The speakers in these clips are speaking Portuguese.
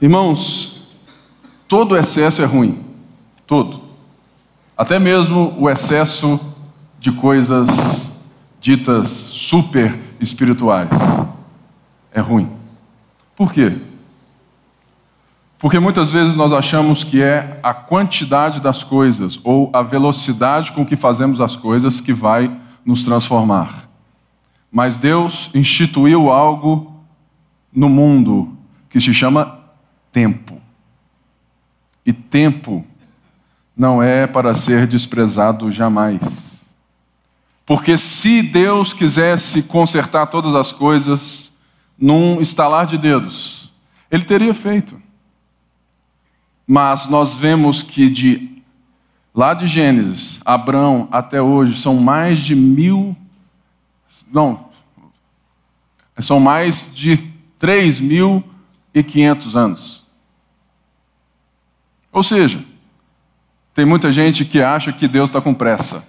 Irmãos, todo excesso é ruim. Todo. Até mesmo o excesso de coisas ditas super espirituais é ruim. Por quê? Porque muitas vezes nós achamos que é a quantidade das coisas ou a velocidade com que fazemos as coisas que vai nos transformar. Mas Deus instituiu algo no mundo que se chama tempo. E tempo não é para ser desprezado jamais. Porque se Deus quisesse consertar todas as coisas num estalar de dedos, Ele teria feito. Mas nós vemos que de lá de Gênesis, Abraão até hoje, são mais de mil. Não, são mais de três mil e quinhentos anos. Ou seja, tem muita gente que acha que Deus está com pressa.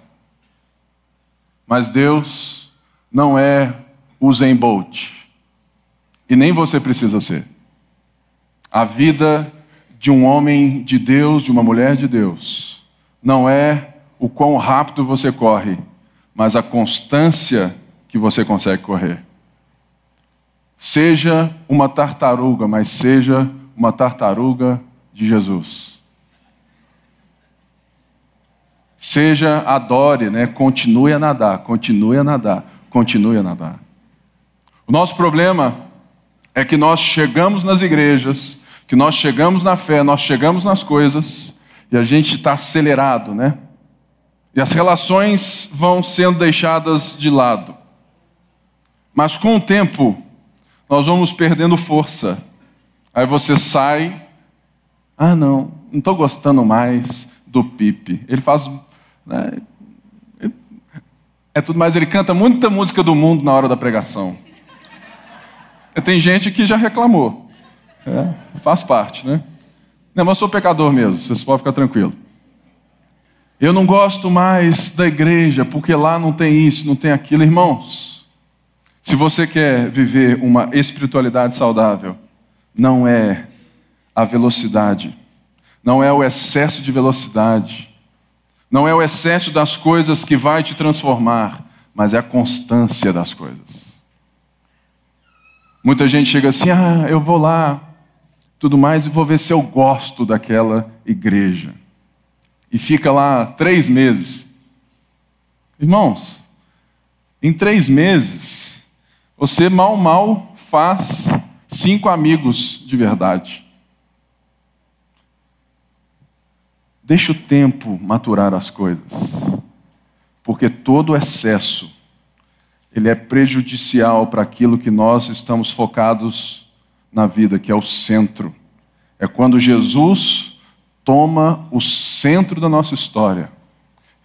Mas Deus não é o Zen Bolt. E nem você precisa ser. A vida de um homem de Deus, de uma mulher de Deus, não é o quão rápido você corre, mas a constância que você consegue correr. Seja uma tartaruga, mas seja uma tartaruga de Jesus. Seja adore, né? Continue a nadar, continue a nadar, continue a nadar. O nosso problema é que nós chegamos nas igrejas, que nós chegamos na fé, nós chegamos nas coisas e a gente está acelerado, né? E as relações vão sendo deixadas de lado. Mas com o tempo, nós vamos perdendo força. Aí você sai, ah não, não estou gostando mais do Pipe. Ele faz. Né, é tudo mais, ele canta muita música do mundo na hora da pregação. Tem gente que já reclamou. É, faz parte, né? Não, mas eu sou pecador mesmo, vocês podem ficar tranquilo. Eu não gosto mais da igreja, porque lá não tem isso, não tem aquilo. Irmãos, se você quer viver uma espiritualidade saudável, não é a velocidade, não é o excesso de velocidade, não é o excesso das coisas que vai te transformar, mas é a constância das coisas. Muita gente chega assim: ah, eu vou lá, tudo mais, e vou ver se eu gosto daquela igreja. E fica lá três meses. Irmãos, em três meses, você mal, mal faz cinco amigos de verdade. Deixa o tempo maturar as coisas, porque todo excesso ele é prejudicial para aquilo que nós estamos focados na vida, que é o centro. É quando Jesus toma o centro da nossa história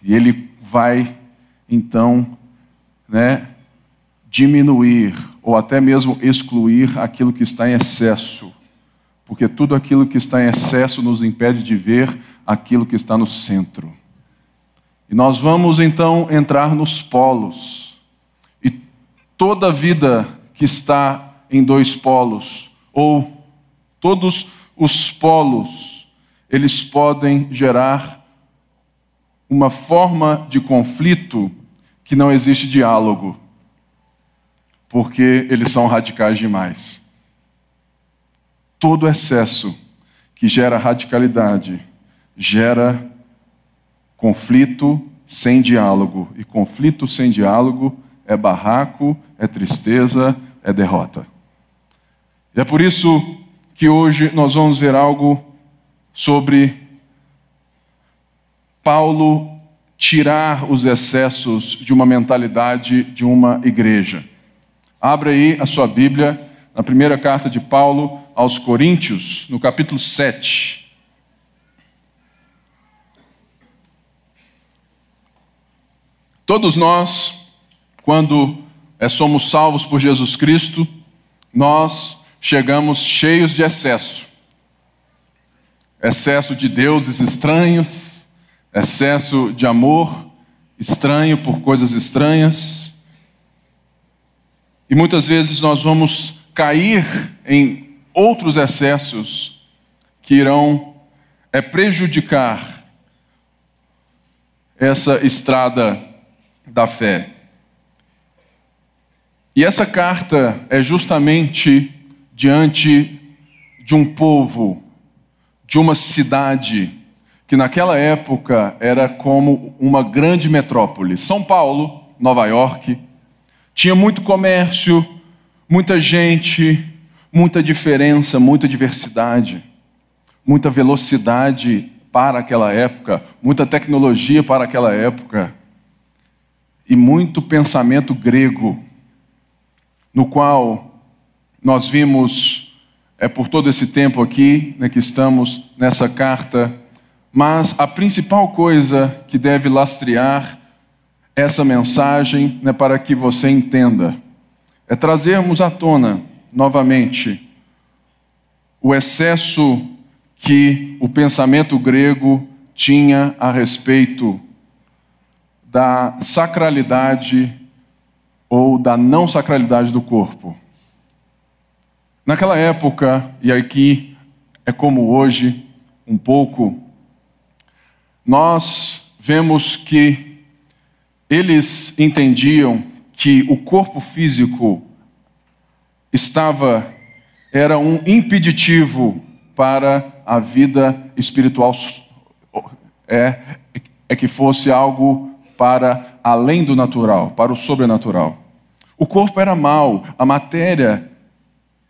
e ele vai então, né, diminuir ou até mesmo excluir aquilo que está em excesso, porque tudo aquilo que está em excesso nos impede de ver aquilo que está no centro. E nós vamos então entrar nos polos. E toda vida que está em dois polos, ou todos os polos, eles podem gerar uma forma de conflito que não existe diálogo, porque eles são radicais demais. Todo excesso que gera radicalidade gera conflito sem diálogo, e conflito sem diálogo é barraco, é tristeza, é derrota. E é por isso que hoje nós vamos ver algo sobre Paulo tirar os excessos de uma mentalidade de uma igreja. Abra aí a sua Bíblia na primeira carta de Paulo aos Coríntios, no capítulo 7. Todos nós, quando é, somos salvos por Jesus Cristo, nós chegamos cheios de excesso. Excesso de deuses estranhos, excesso de amor estranho por coisas estranhas. E muitas vezes nós vamos cair em outros excessos que irão é, prejudicar essa estrada da fé. E essa carta é justamente diante de um povo, de uma cidade, que naquela época era como uma grande metrópole. São Paulo, Nova York, tinha muito comércio, muita gente, muita diferença, muita diversidade, muita velocidade para aquela época, muita tecnologia para aquela época e muito pensamento grego no qual nós vimos é por todo esse tempo aqui né, que estamos nessa carta, mas a principal coisa que deve lastrear essa mensagem né, para que você entenda é trazermos à tona novamente o excesso que o pensamento grego tinha a respeito da sacralidade ou da não sacralidade do corpo. Naquela época, e aqui é como hoje, um pouco, nós vemos que eles entendiam que o corpo físico estava era um impeditivo para a vida espiritual é, é que fosse algo para além do natural, para o sobrenatural. O corpo era mau, a matéria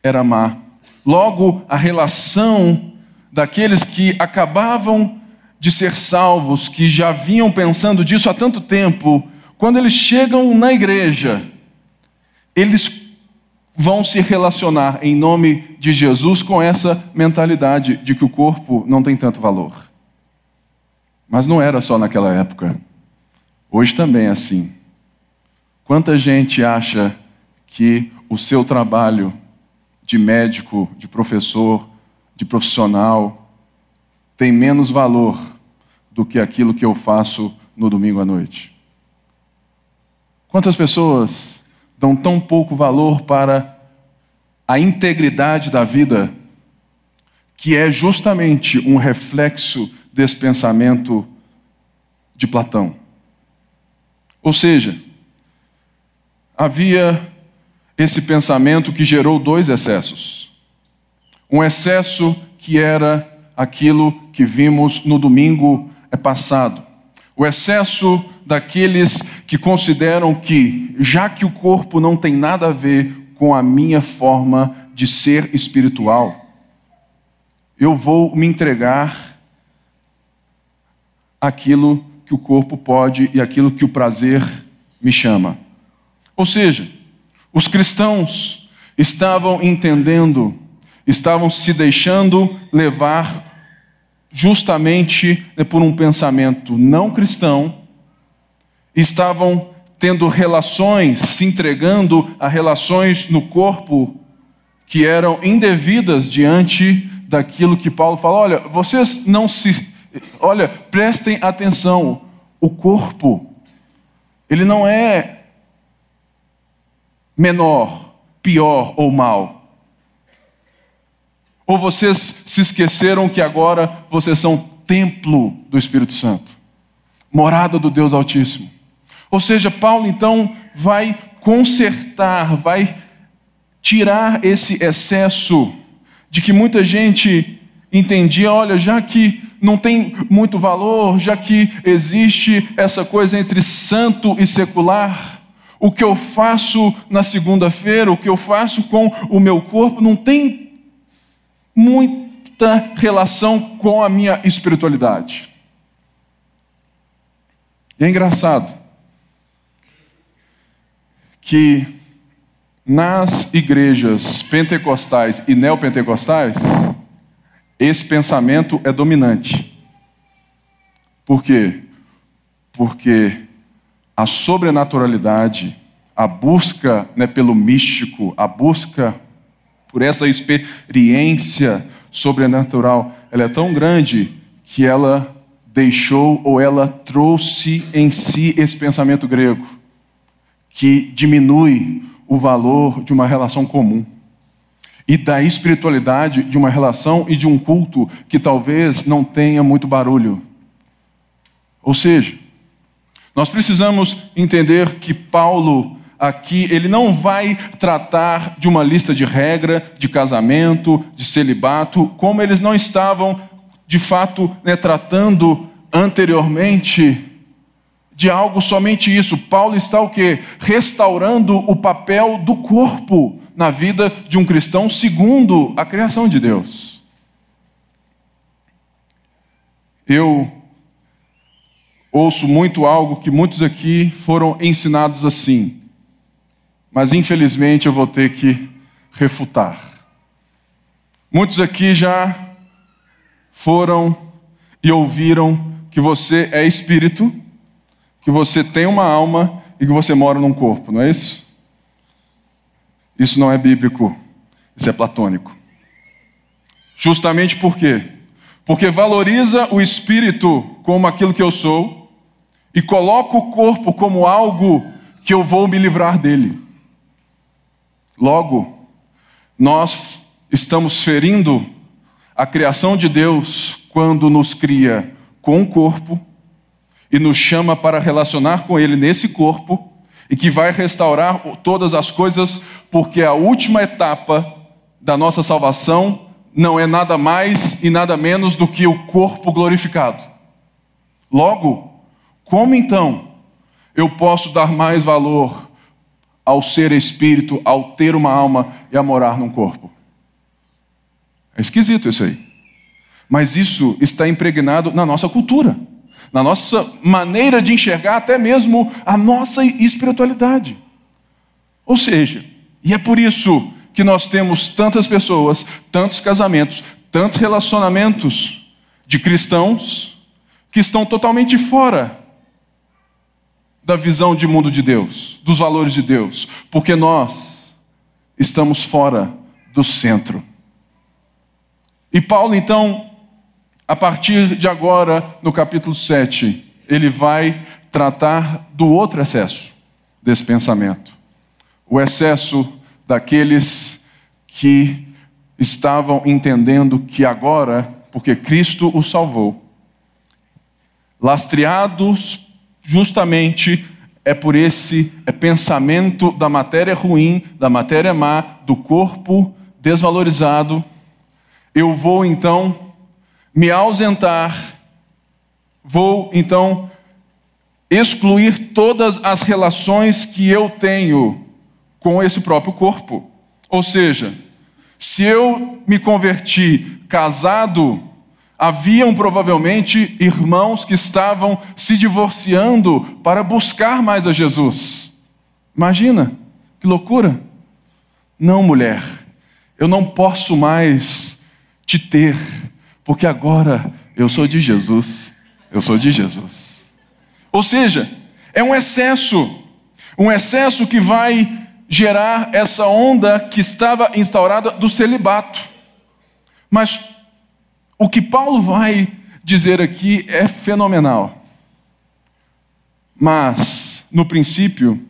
era má. Logo, a relação daqueles que acabavam de ser salvos, que já vinham pensando disso há tanto tempo, quando eles chegam na igreja, eles vão se relacionar em nome de Jesus com essa mentalidade de que o corpo não tem tanto valor. Mas não era só naquela época. Hoje também é assim. Quanta gente acha que o seu trabalho de médico, de professor, de profissional tem menos valor do que aquilo que eu faço no domingo à noite? Quantas pessoas dão tão pouco valor para a integridade da vida, que é justamente um reflexo desse pensamento de Platão? Ou seja, havia esse pensamento que gerou dois excessos. Um excesso que era aquilo que vimos no domingo passado. O excesso daqueles que consideram que, já que o corpo não tem nada a ver com a minha forma de ser espiritual, eu vou me entregar aquilo que o corpo pode e aquilo que o prazer me chama. Ou seja, os cristãos estavam entendendo, estavam se deixando levar justamente por um pensamento não cristão, estavam tendo relações, se entregando a relações no corpo que eram indevidas diante daquilo que Paulo fala. Olha, vocês não se. Olha, prestem atenção. O corpo, ele não é menor, pior ou mal. Ou vocês se esqueceram que agora vocês são templo do Espírito Santo, morada do Deus Altíssimo. Ou seja, Paulo então vai consertar, vai tirar esse excesso de que muita gente entendia, olha, já que não tem muito valor, já que existe essa coisa entre santo e secular, o que eu faço na segunda-feira, o que eu faço com o meu corpo, não tem muita relação com a minha espiritualidade. E é engraçado que nas igrejas pentecostais e neopentecostais, esse pensamento é dominante. Por quê? Porque a sobrenaturalidade, a busca né, pelo místico, a busca por essa experiência sobrenatural, ela é tão grande que ela deixou ou ela trouxe em si esse pensamento grego, que diminui o valor de uma relação comum. e da espiritualidade de uma relação e de um culto que talvez não tenha muito barulho. Ou seja, nós precisamos entender que Paulo aqui, ele não vai tratar de uma lista de regra, de casamento, de celibato, como eles não estavam, de fato, né, tratando anteriormente de algo somente isso. Paulo está o quê? Restaurando o papel do corpo na vida de um cristão segundo a criação de Deus. Eu ouço muito algo que muitos aqui foram ensinados assim, mas infelizmente eu vou ter que refutar. Muitos aqui já foram e ouviram que você é espírito, que você tem uma alma e que você mora num corpo, não é isso? Isso não é bíblico, isso é platônico. Justamente por quê? Porque valoriza o espírito como aquilo que eu sou e coloca o corpo como algo que eu vou me livrar dele. Logo, nós estamos ferindo a criação de Deus quando nos cria com um corpo e nos chama para relacionar com Ele nesse corpo e que vai restaurar todas as coisas, porque a última etapa da nossa salvação não é nada mais e nada menos do que o corpo glorificado. Logo, como então eu posso dar mais valor ao ser espírito, ao ter uma alma e a morar num corpo? É esquisito isso aí. Mas isso está impregnado na nossa cultura na nossa maneira de enxergar até mesmo a nossa espiritualidade. Ou seja, e é por isso que nós temos tantas pessoas, tantos casamentos, tantos relacionamentos de cristãos que estão totalmente fora da visão de mundo de Deus, dos valores de Deus, porque nós estamos fora do centro. E Paulo então a partir de agora, no capítulo 7, ele vai tratar do outro excesso desse pensamento. O excesso daqueles que estavam entendendo que agora, porque Cristo os salvou, lastreados justamente é por esse é pensamento da matéria ruim, da matéria má, do corpo desvalorizado, eu vou então me ausentar, vou então excluir todas as relações que eu tenho com esse próprio corpo. Ou seja, se eu me converti casado, haviam provavelmente irmãos que estavam se divorciando para buscar mais a Jesus. Imagina, que loucura. Não, mulher, eu não posso mais te ter porque agora eu sou de Jesus. Eu sou de Jesus. Ou seja, é um excesso, um excesso que vai gerar essa onda que estava instaurada do celibato. Mas o que Paulo vai dizer aqui é fenomenal. Mas, no princípio,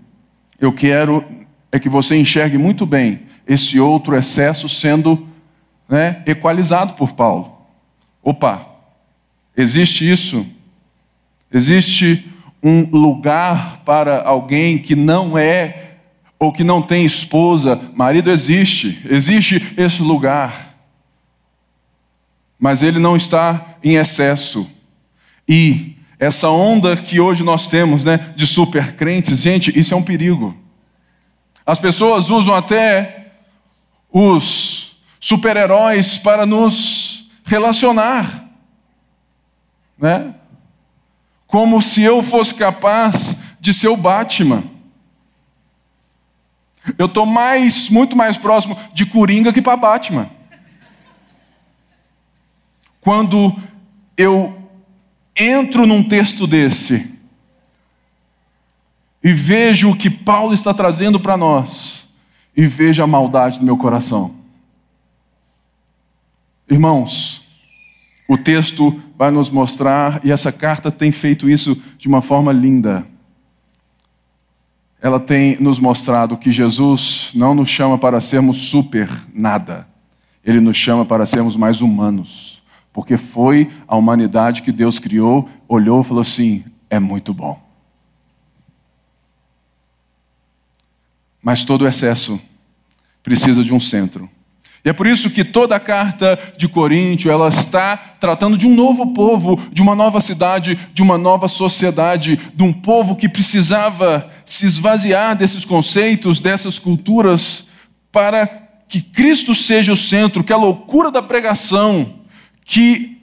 eu quero é que você enxergue muito bem esse outro excesso sendo né, equalizado por Paulo. Opa, existe isso? Existe um lugar para alguém que não é ou que não tem esposa, marido existe, existe esse lugar. Mas ele não está em excesso. E essa onda que hoje nós temos, né, de super crentes, gente, isso é um perigo. As pessoas usam até os super-heróis para nos relacionar, né? Como se eu fosse capaz de ser o Batman. Eu estou mais, muito mais próximo de Coringa que para Batman. Quando eu entro num texto desse e vejo o que Paulo está trazendo para nós, e vejo a maldade do meu coração. Irmãos, o texto vai nos mostrar, e essa carta tem feito isso de uma forma linda. ela tem nos mostrado que Jesus não nos chama para sermos super nada. Ele nos chama para sermos mais humanos. Porque foi a humanidade que Deus criou, olhou e falou assim: é muito bom. Mas todo excesso precisa de um centro. E é por isso que toda a carta de Coríntio, ela está tratando de um novo povo, de uma nova cidade, de uma nova sociedade, de um povo que precisava se esvaziar desses conceitos, dessas culturas, para que Cristo seja o centro, que a loucura da pregação, que,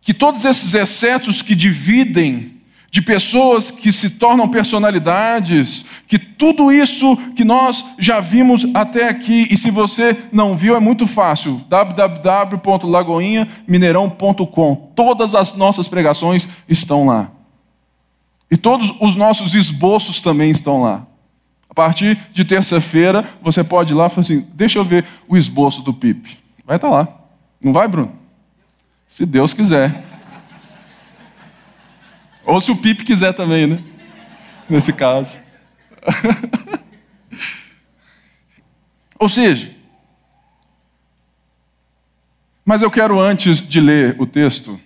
que todos esses excessos que dividem de pessoas que se tornam personalidades, que tudo isso que nós já vimos até aqui, e se você não viu, é muito fácil: www.lagoinhamineirão.com. Todas as nossas pregações estão lá. E todos os nossos esboços também estão lá. A partir de terça-feira, você pode ir lá e falar assim: deixa eu ver o esboço do PIP. Vai estar lá. Não vai, Bruno? Se Deus quiser. Ou se o Pipe quiser também, né? Nesse caso. Ou seja, mas eu quero, antes de ler o texto,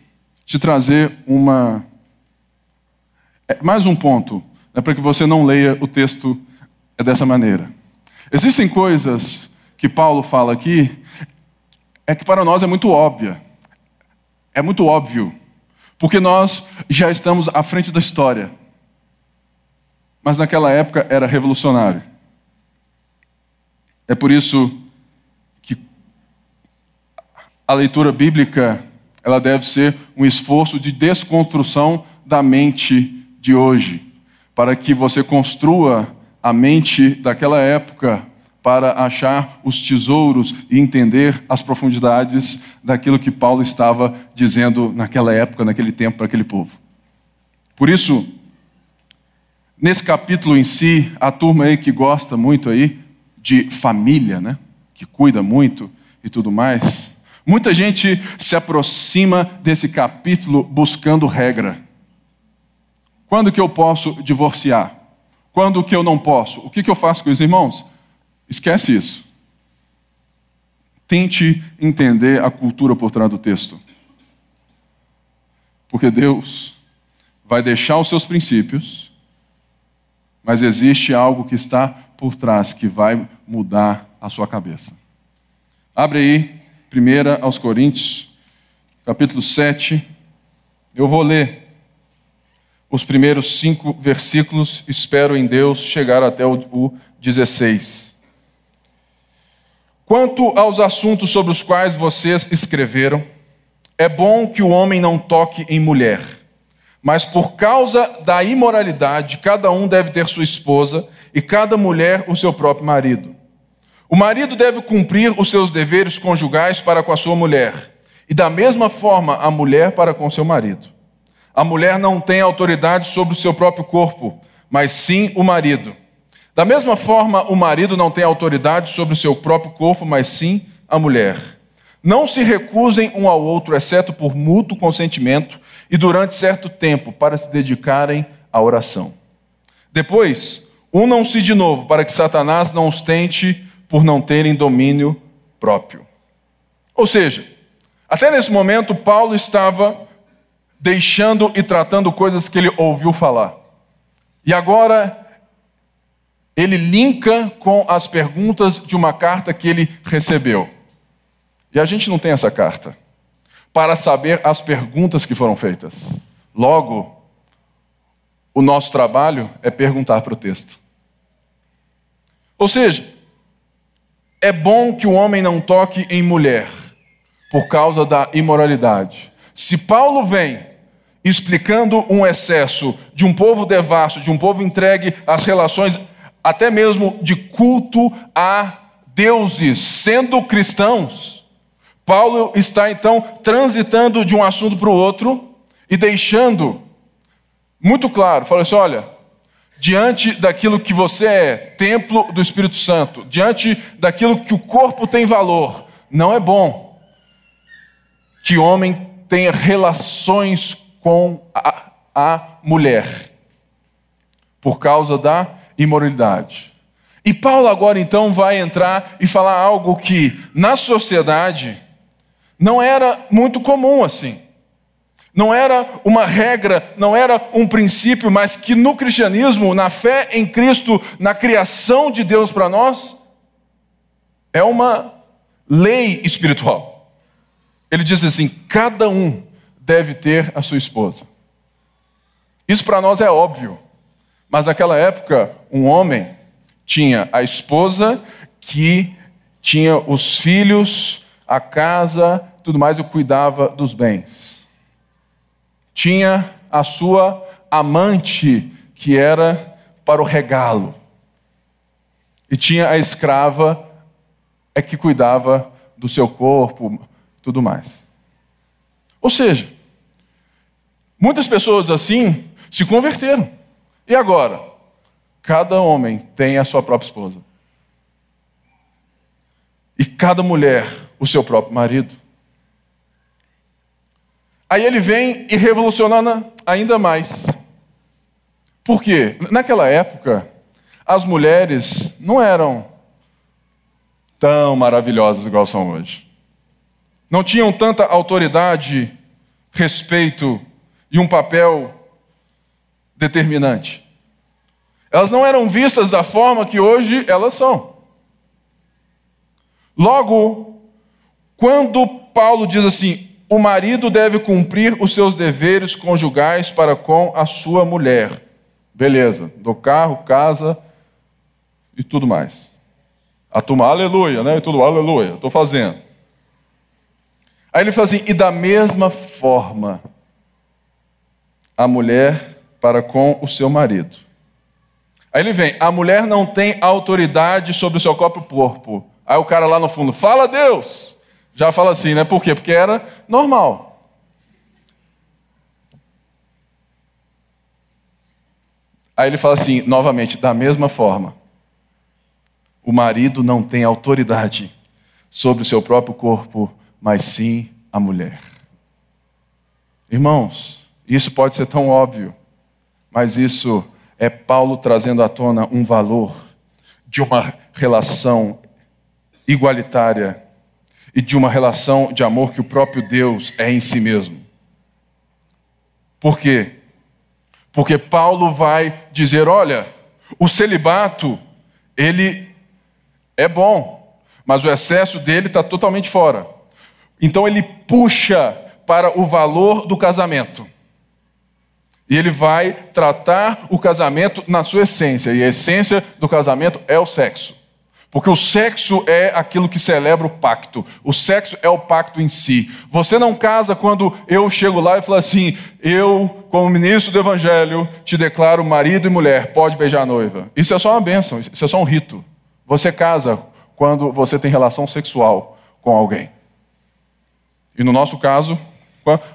te trazer uma. É, mais um ponto, né, para que você não leia o texto dessa maneira. Existem coisas que Paulo fala aqui, é que para nós é muito óbvia, é muito óbvio. Porque nós já estamos à frente da história. Mas naquela época era revolucionário. É por isso que a leitura bíblica ela deve ser um esforço de desconstrução da mente de hoje, para que você construa a mente daquela época para achar os tesouros e entender as profundidades daquilo que Paulo estava dizendo naquela época, naquele tempo, para aquele povo. Por isso, nesse capítulo em si, a turma aí que gosta muito aí de família, né? Que cuida muito e tudo mais. Muita gente se aproxima desse capítulo buscando regra. Quando que eu posso divorciar? Quando que eu não posso? O que, que eu faço com os irmãos? Esquece isso. Tente entender a cultura por trás do texto. Porque Deus vai deixar os seus princípios, mas existe algo que está por trás que vai mudar a sua cabeça. Abre aí, 1 aos Coríntios, capítulo 7. Eu vou ler os primeiros cinco versículos, espero em Deus chegar até o 16. Quanto aos assuntos sobre os quais vocês escreveram, é bom que o homem não toque em mulher, mas por causa da imoralidade, cada um deve ter sua esposa e cada mulher o seu próprio marido. O marido deve cumprir os seus deveres conjugais para com a sua mulher, e da mesma forma a mulher para com seu marido. A mulher não tem autoridade sobre o seu próprio corpo, mas sim o marido. Da mesma forma, o marido não tem autoridade sobre o seu próprio corpo, mas sim a mulher. Não se recusem um ao outro, exceto por mútuo consentimento e durante certo tempo, para se dedicarem à oração. Depois, unam-se de novo, para que Satanás não os tente por não terem domínio próprio. Ou seja, até nesse momento, Paulo estava deixando e tratando coisas que ele ouviu falar. E agora ele linka com as perguntas de uma carta que ele recebeu. E a gente não tem essa carta para saber as perguntas que foram feitas. Logo, o nosso trabalho é perguntar para o texto. Ou seja, é bom que o homem não toque em mulher por causa da imoralidade. Se Paulo vem explicando um excesso de um povo devasso, de um povo entregue às relações até mesmo de culto a deuses, sendo cristãos. Paulo está então transitando de um assunto para o outro e deixando muito claro, fala assim: olha, diante daquilo que você é, templo do Espírito Santo, diante daquilo que o corpo tem valor, não é bom que homem tenha relações com a, a mulher, por causa da imoralidade. E Paulo agora então vai entrar e falar algo que na sociedade não era muito comum assim. Não era uma regra, não era um princípio, mas que no cristianismo, na fé em Cristo, na criação de Deus para nós, é uma lei espiritual. Ele diz assim: cada um deve ter a sua esposa. Isso para nós é óbvio, mas naquela época, um homem tinha a esposa que tinha os filhos, a casa, tudo mais, e cuidava dos bens tinha a sua amante, que era para o regalo. E tinha a escrava, é que cuidava do seu corpo, tudo mais. Ou seja, muitas pessoas assim se converteram. E agora? Cada homem tem a sua própria esposa. E cada mulher o seu próprio marido. Aí ele vem e revoluciona ainda mais. Por quê? Naquela época, as mulheres não eram tão maravilhosas igual são hoje. Não tinham tanta autoridade, respeito e um papel determinante. Elas não eram vistas da forma que hoje elas são. Logo, quando Paulo diz assim: o marido deve cumprir os seus deveres conjugais para com a sua mulher. Beleza, do carro, casa e tudo mais. A turma, aleluia, né? E tudo, aleluia, estou fazendo. Aí ele fala assim: e da mesma forma, a mulher para com o seu marido. Aí ele vem: a mulher não tem autoridade sobre o seu próprio corpo. Aí o cara lá no fundo, fala Deus já fala assim, né? Por quê? Porque era normal. Aí ele fala assim, novamente, da mesma forma, o marido não tem autoridade sobre o seu próprio corpo, mas sim a mulher. Irmãos, isso pode ser tão óbvio, mas isso é Paulo trazendo à tona um valor de uma relação igualitária e de uma relação de amor que o próprio Deus é em si mesmo. Por quê? Porque Paulo vai dizer: olha, o celibato, ele é bom, mas o excesso dele está totalmente fora. Então ele puxa para o valor do casamento. E ele vai tratar o casamento na sua essência, e a essência do casamento é o sexo. Porque o sexo é aquilo que celebra o pacto. O sexo é o pacto em si. Você não casa quando eu chego lá e falo assim: eu, como ministro do evangelho, te declaro marido e mulher, pode beijar a noiva. Isso é só uma bênção, isso é só um rito. Você casa quando você tem relação sexual com alguém. E no nosso caso,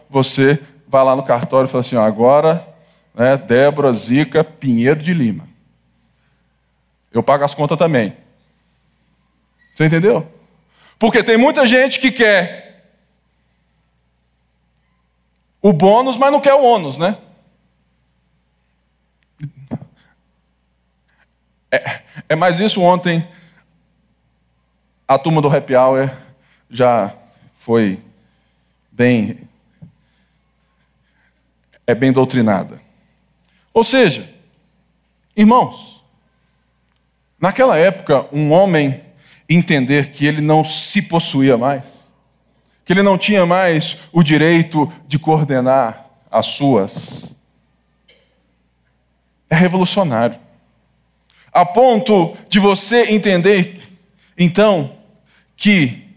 você vai lá no cartório e fala assim: agora, né, Débora Zica Pinheiro de Lima. Eu pago as contas também. Você entendeu? Porque tem muita gente que quer o bônus, mas não quer o ônus, né? É, é mais isso ontem. A turma do Happy Hour já foi bem. É bem doutrinada. Ou seja, irmãos, naquela época, um homem entender que ele não se possuía mais, que ele não tinha mais o direito de coordenar as suas. É revolucionário. A ponto de você entender, então, que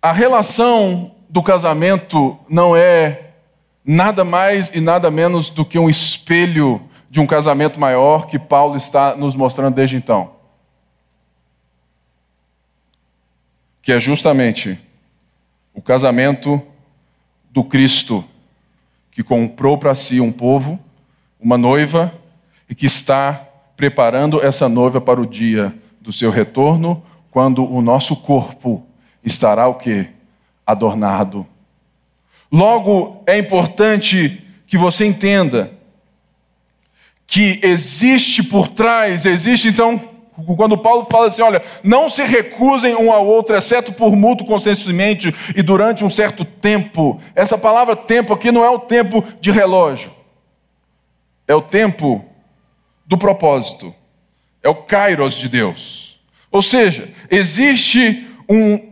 a relação do casamento não é nada mais e nada menos do que um espelho de um casamento maior que Paulo está nos mostrando desde então. que é justamente o casamento do Cristo, que comprou para si um povo, uma noiva, e que está preparando essa noiva para o dia do seu retorno, quando o nosso corpo estará o quê? Adornado. Logo, é importante que você entenda que existe por trás, existe então quando Paulo fala assim, olha, não se recusem um ao outro, exceto por mútuo consentimento e durante um certo tempo. Essa palavra tempo aqui não é o tempo de relógio, é o tempo do propósito, é o kairos de Deus. Ou seja, existe um,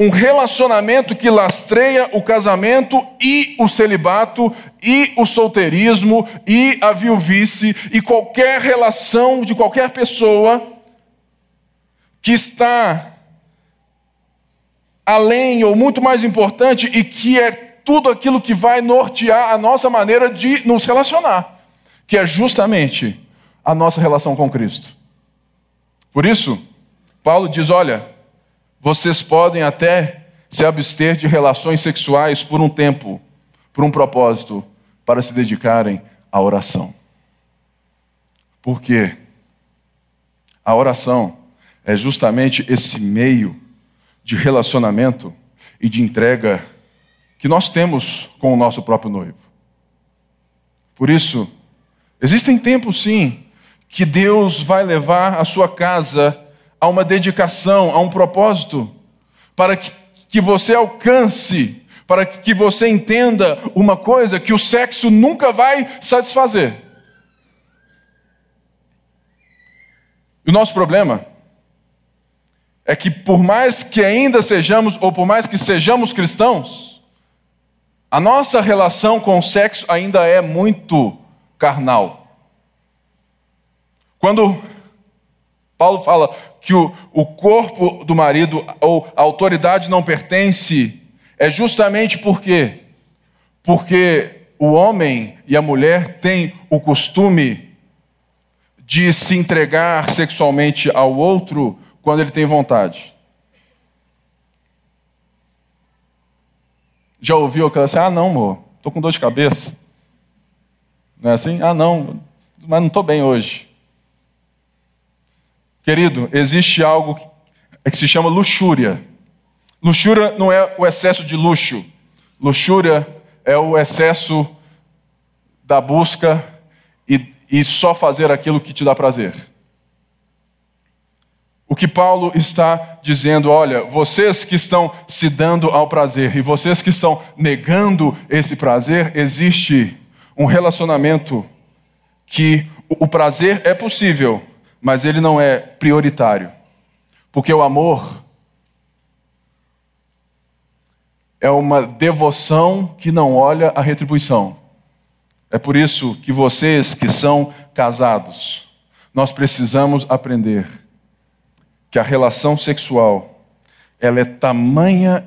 um relacionamento que lastreia o casamento e o celibato e o solteirismo e a viuvice e qualquer relação de qualquer pessoa que está além ou muito mais importante e que é tudo aquilo que vai nortear a nossa maneira de nos relacionar, que é justamente a nossa relação com Cristo. Por isso, Paulo diz: olha, vocês podem até se abster de relações sexuais por um tempo, por um propósito, para se dedicarem à oração. Porque a oração é justamente esse meio de relacionamento e de entrega que nós temos com o nosso próprio noivo. Por isso, existem tempos sim que Deus vai levar a sua casa a uma dedicação, a um propósito, para que, que você alcance, para que você entenda uma coisa que o sexo nunca vai satisfazer. O nosso problema é que, por mais que ainda sejamos, ou por mais que sejamos cristãos, a nossa relação com o sexo ainda é muito carnal. Quando Paulo fala, que o, o corpo do marido ou a autoridade não pertence, é justamente por quê? Porque o homem e a mulher têm o costume de se entregar sexualmente ao outro quando ele tem vontade. Já ouviu aquela assim, ah não, amor, estou com dor de cabeça. Não é assim? Ah não, mas não estou bem hoje. Querido, existe algo que se chama luxúria. Luxúria não é o excesso de luxo. Luxúria é o excesso da busca e, e só fazer aquilo que te dá prazer. O que Paulo está dizendo, olha, vocês que estão se dando ao prazer e vocês que estão negando esse prazer, existe um relacionamento que o prazer é possível, mas ele não é prioritário. Porque o amor é uma devoção que não olha a retribuição. É por isso que vocês que são casados, nós precisamos aprender que a relação sexual ela é tamanha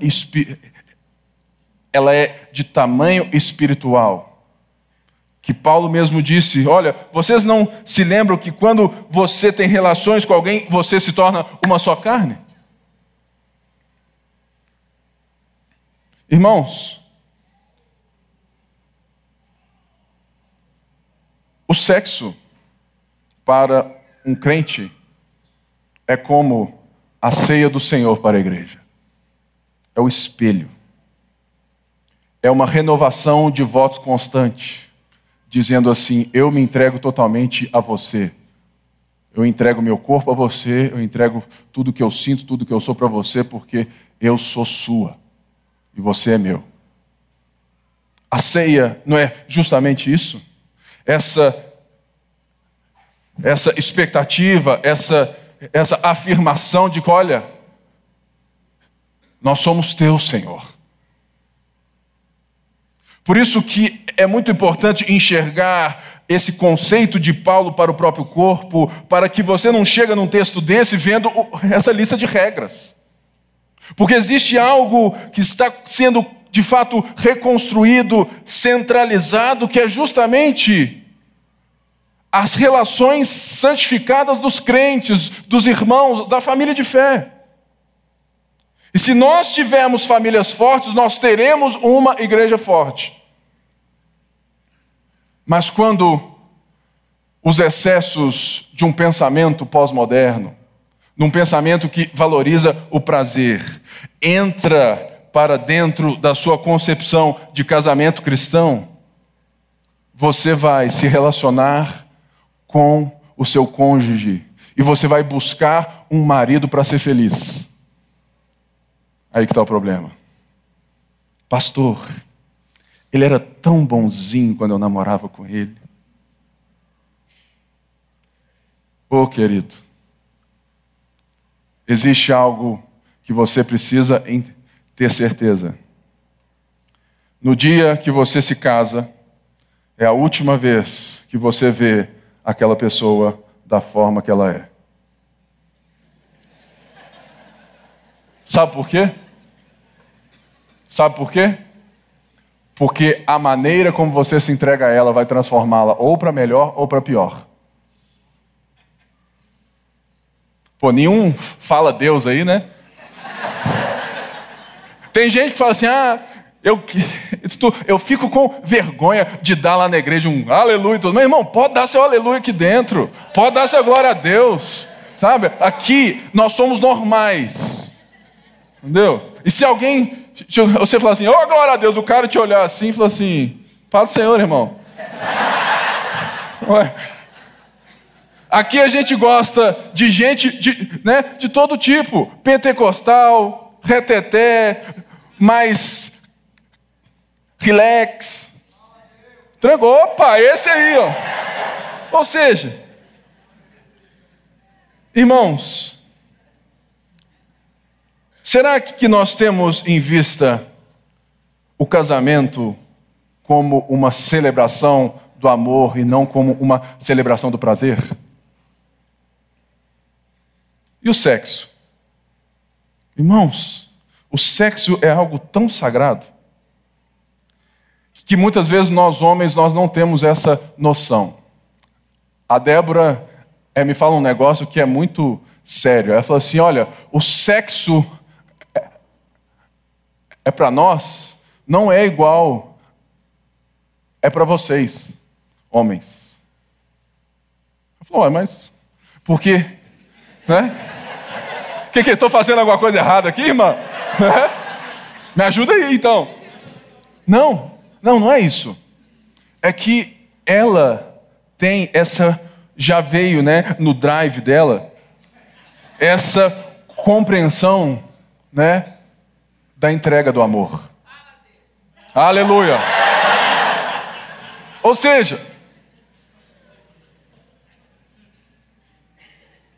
ela é de tamanho espiritual que Paulo mesmo disse: Olha, vocês não se lembram que quando você tem relações com alguém, você se torna uma só carne? Irmãos, o sexo para um crente é como a ceia do Senhor para a igreja. É o espelho. É uma renovação de votos constante dizendo assim: Eu me entrego totalmente a você. Eu entrego meu corpo a você, eu entrego tudo que eu sinto, tudo que eu sou para você, porque eu sou sua e você é meu. A ceia não é justamente isso? Essa essa expectativa, essa essa afirmação de que, olha, nós somos teus, Senhor. Por isso que é muito importante enxergar esse conceito de Paulo para o próprio corpo, para que você não chegue num texto desse vendo essa lista de regras. Porque existe algo que está sendo de fato reconstruído, centralizado, que é justamente as relações santificadas dos crentes, dos irmãos, da família de fé. E se nós tivermos famílias fortes, nós teremos uma igreja forte. Mas quando os excessos de um pensamento pós-moderno, de um pensamento que valoriza o prazer, entra para dentro da sua concepção de casamento cristão, você vai se relacionar com o seu cônjuge e você vai buscar um marido para ser feliz. Aí que está o problema. Pastor, ele era tão bonzinho quando eu namorava com ele. Ô oh, querido, existe algo que você precisa ter certeza. No dia que você se casa, é a última vez que você vê aquela pessoa da forma que ela é. Sabe por quê? Sabe por quê? Porque a maneira como você se entrega a ela vai transformá-la ou para melhor ou para pior. Pô, nenhum fala Deus aí, né? Tem gente que fala assim: ah, eu, eu fico com vergonha de dar lá na igreja um aleluia. Meu irmão, pode dar seu aleluia aqui dentro. Pode dar seu glória a Deus. Sabe? Aqui nós somos normais. Entendeu? E se alguém, você falar assim, oh glória a Deus, o cara te olhar assim e falar assim, fala Senhor, irmão. Ué. Aqui a gente gosta de gente de, né, de todo tipo, pentecostal, reteté, mais relax. Tranquilo, opa, esse aí, ó. Ou seja, irmãos, será que nós temos em vista o casamento como uma celebração do amor e não como uma celebração do prazer? E o sexo? Irmãos, o sexo é algo tão sagrado que muitas vezes nós homens nós não temos essa noção. A Débora é, me fala um negócio que é muito sério. Ela fala assim: olha, o sexo é para nós, não é igual, é para vocês, homens. Eu falo, mas por quê? Né? Que que estou fazendo alguma coisa errada aqui, irmã? Me ajuda aí, então. Não, não, não é isso. É que ela tem essa, já veio, né, no drive dela, essa compreensão, né, da entrega do amor. Aleluia. Ou seja,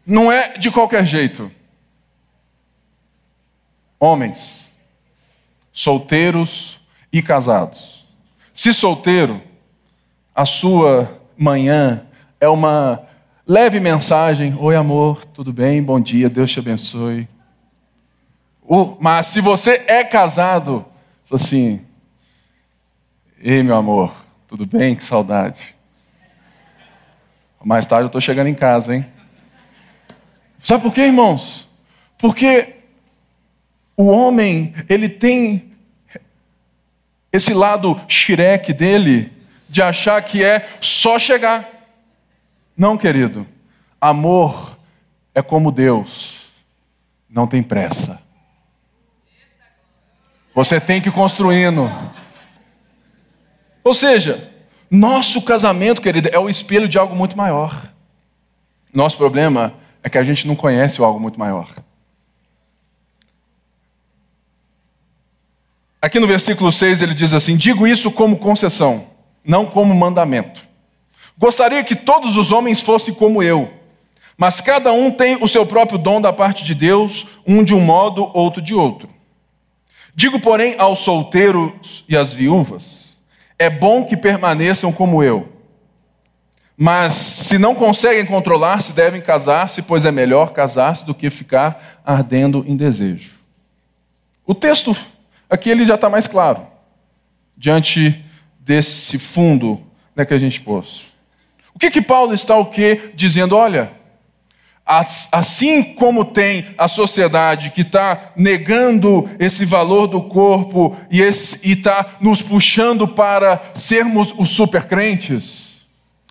não é de qualquer jeito. Homens, solteiros e casados se solteiro, a sua manhã é uma leve mensagem: Oi, amor, tudo bem? Bom dia, Deus te abençoe. Mas se você é casado, assim: Ei, meu amor, tudo bem? Que saudade. Mais tarde eu estou chegando em casa, hein? Sabe por quê, irmãos? Porque o homem, ele tem esse lado xireque dele, de achar que é só chegar. Não, querido. Amor é como Deus, não tem pressa. Você tem que ir construindo. Ou seja, nosso casamento, querido, é o espelho de algo muito maior. Nosso problema é que a gente não conhece o algo muito maior. Aqui no versículo 6 ele diz assim: Digo isso como concessão, não como mandamento. Gostaria que todos os homens fossem como eu, mas cada um tem o seu próprio dom da parte de Deus, um de um modo, outro de outro. Digo, porém, aos solteiros e às viúvas: é bom que permaneçam como eu. Mas se não conseguem controlar-se, devem casar-se, pois é melhor casar-se do que ficar ardendo em desejo. O texto Aqui ele já está mais claro, diante desse fundo né, que a gente pôs. O que que Paulo está o quê? Dizendo, olha, assim como tem a sociedade que está negando esse valor do corpo e está nos puxando para sermos os supercrentes,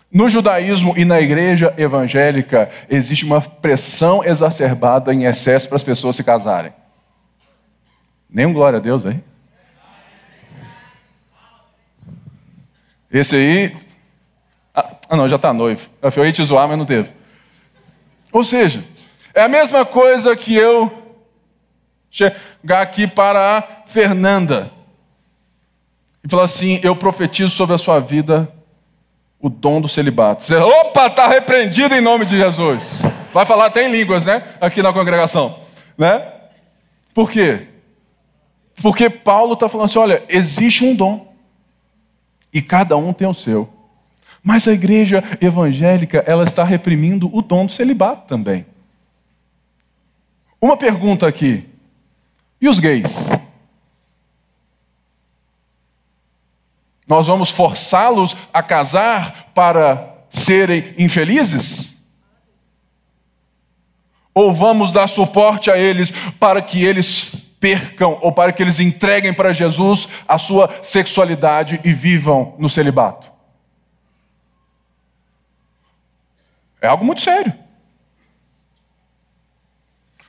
no judaísmo e na igreja evangélica existe uma pressão exacerbada em excesso para as pessoas se casarem. Nenhum glória a Deus aí. Esse aí, Ah, não, já está noivo. Eu ia te zoar, mas não teve. Ou seja, é a mesma coisa que eu chegar aqui para a Fernanda e falar assim: Eu profetizo sobre a sua vida o dom do celibato. Você, opa, está repreendido em nome de Jesus. Vai falar até em línguas, né? Aqui na congregação, né? Por quê? Porque Paulo está falando assim: olha, existe um dom e cada um tem o seu. Mas a igreja evangélica, ela está reprimindo o dom do celibato também. Uma pergunta aqui: e os gays? Nós vamos forçá-los a casar para serem infelizes? Ou vamos dar suporte a eles para que eles percam ou para que eles entreguem para Jesus a sua sexualidade e vivam no celibato? É algo muito sério.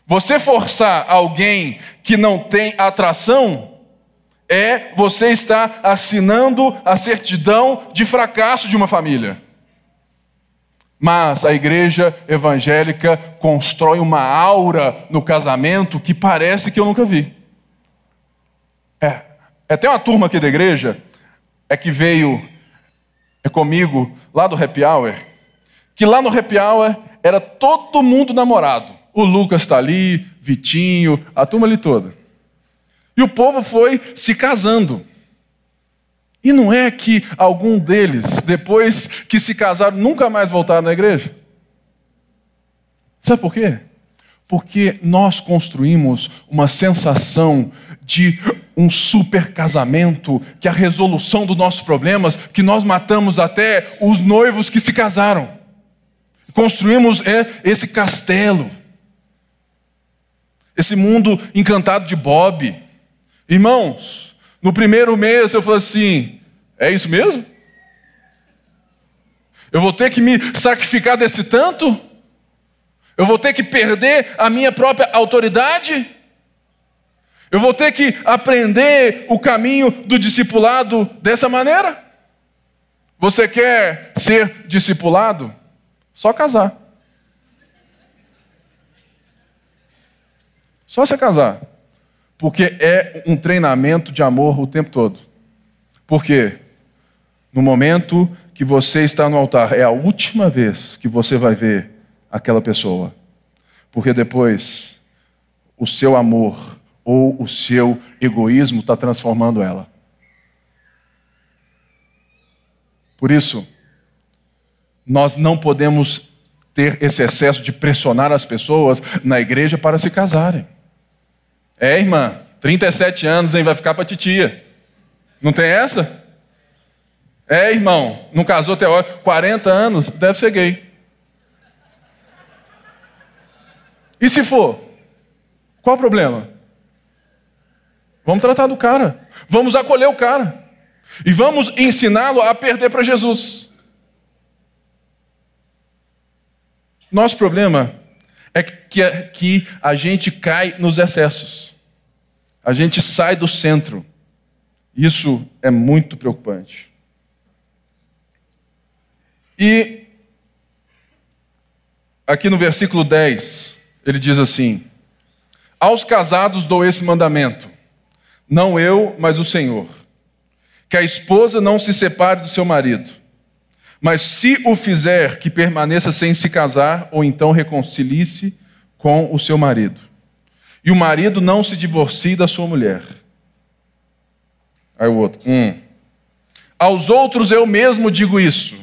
Você forçar alguém que não tem atração é você estar assinando a certidão de fracasso de uma família. Mas a igreja evangélica constrói uma aura no casamento que parece que eu nunca vi. É, é até uma turma aqui da igreja é que veio é comigo lá do happy hour, que lá no happy hour era todo mundo namorado. O Lucas está ali, Vitinho, a turma ali toda. E o povo foi se casando. E não é que algum deles, depois que se casaram, nunca mais voltaram na igreja? Sabe por quê? Porque nós construímos uma sensação de um super casamento, que é a resolução dos nossos problemas, que nós matamos até os noivos que se casaram. Construímos é, esse castelo, esse mundo encantado de Bob. Irmãos, no primeiro mês eu falei assim: é isso mesmo? Eu vou ter que me sacrificar desse tanto? Eu vou ter que perder a minha própria autoridade? Eu vou ter que aprender o caminho do discipulado dessa maneira? Você quer ser discipulado? Só casar. Só você casar. Porque é um treinamento de amor o tempo todo. Por quê? No momento que você está no altar, é a última vez que você vai ver aquela pessoa. Porque depois, o seu amor ou o seu egoísmo está transformando ela. Por isso, nós não podemos ter esse excesso de pressionar as pessoas na igreja para se casarem. É, irmã, 37 anos, hein? Vai ficar para titia. Não tem essa? É, irmão, não casou até agora, 40 anos, deve ser gay. E se for? Qual o problema? Vamos tratar do cara. Vamos acolher o cara. E vamos ensiná-lo a perder para Jesus. Nosso problema é que, que a gente cai nos excessos. A gente sai do centro. Isso é muito preocupante. E aqui no versículo 10, ele diz assim: Aos casados dou esse mandamento, não eu, mas o Senhor, que a esposa não se separe do seu marido mas se o fizer, que permaneça sem se casar, ou então reconcilie-se com o seu marido. E o marido não se divorcie da sua mulher. Aí o outro. Hum. Aos outros eu mesmo digo isso,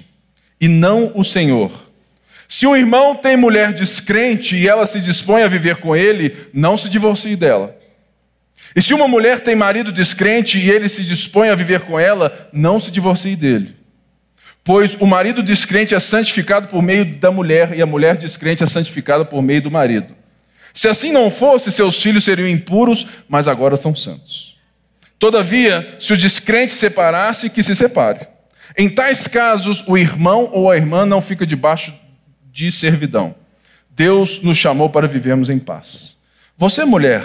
e não o Senhor. Se um irmão tem mulher descrente e ela se dispõe a viver com ele, não se divorcie dela. E se uma mulher tem marido descrente e ele se dispõe a viver com ela, não se divorcie dele. Pois o marido descrente é santificado por meio da mulher, e a mulher descrente é santificada por meio do marido. Se assim não fosse, seus filhos seriam impuros, mas agora são santos. Todavia, se o descrente separasse, que se separe. Em tais casos, o irmão ou a irmã não fica debaixo de servidão. Deus nos chamou para vivermos em paz. Você, mulher,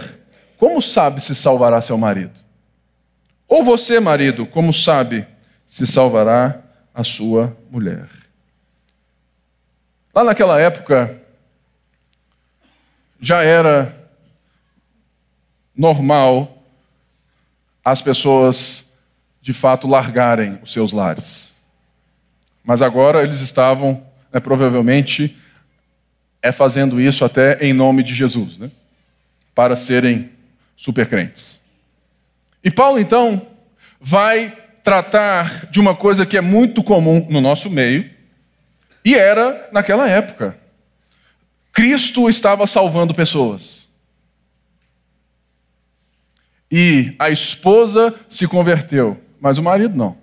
como sabe se salvará seu marido? Ou você, marido, como sabe se salvará a sua mulher. Lá naquela época, já era normal as pessoas de fato largarem os seus lares. Mas agora eles estavam, né, provavelmente, é fazendo isso até em nome de Jesus, né, para serem supercrentes. E Paulo então vai tratar de uma coisa que é muito comum no nosso meio e era naquela época. Cristo estava salvando pessoas. E a esposa se converteu, mas o marido não.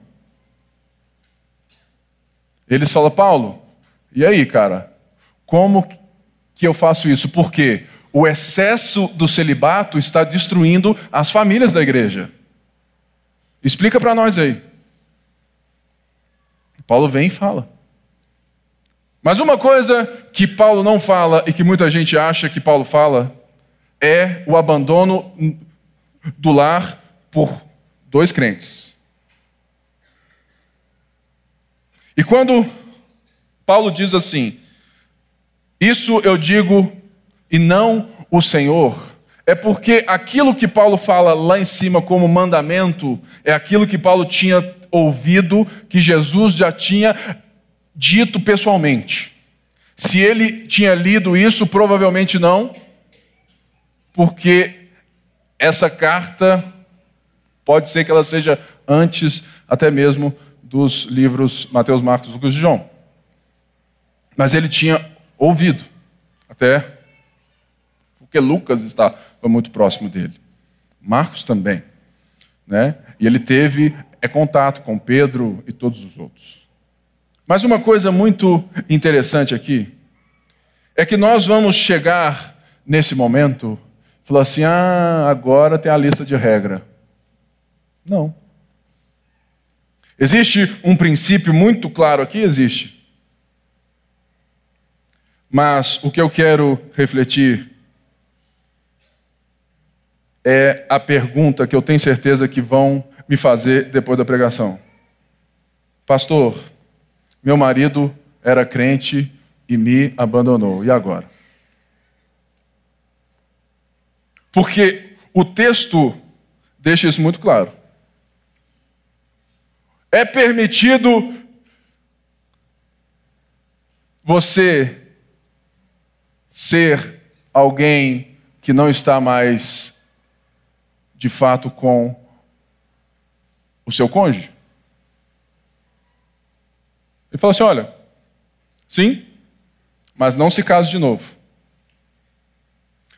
Eles falam, Paulo, e aí, cara, como que eu faço isso? Porque o excesso do celibato está destruindo as famílias da igreja. Explica para nós aí. Paulo vem e fala. Mas uma coisa que Paulo não fala e que muita gente acha que Paulo fala é o abandono do lar por dois crentes. E quando Paulo diz assim: Isso eu digo e não o Senhor, é porque aquilo que Paulo fala lá em cima como mandamento é aquilo que Paulo tinha ouvido, que Jesus já tinha dito pessoalmente. Se ele tinha lido isso, provavelmente não, porque essa carta pode ser que ela seja antes até mesmo dos livros Mateus, Marcos, Lucas e João. Mas ele tinha ouvido, até porque Lucas estava muito próximo dele. Marcos também. Né? E ele teve é, contato com Pedro e todos os outros. Mas uma coisa muito interessante aqui é que nós vamos chegar nesse momento falar assim: ah, agora tem a lista de regra. Não. Existe um princípio muito claro aqui? Existe. Mas o que eu quero refletir é a pergunta que eu tenho certeza que vão me fazer depois da pregação. Pastor, meu marido era crente e me abandonou, e agora? Porque o texto deixa isso muito claro. É permitido você ser alguém que não está mais de fato com o seu cônjuge? Ele falou assim: olha, sim, mas não se case de novo.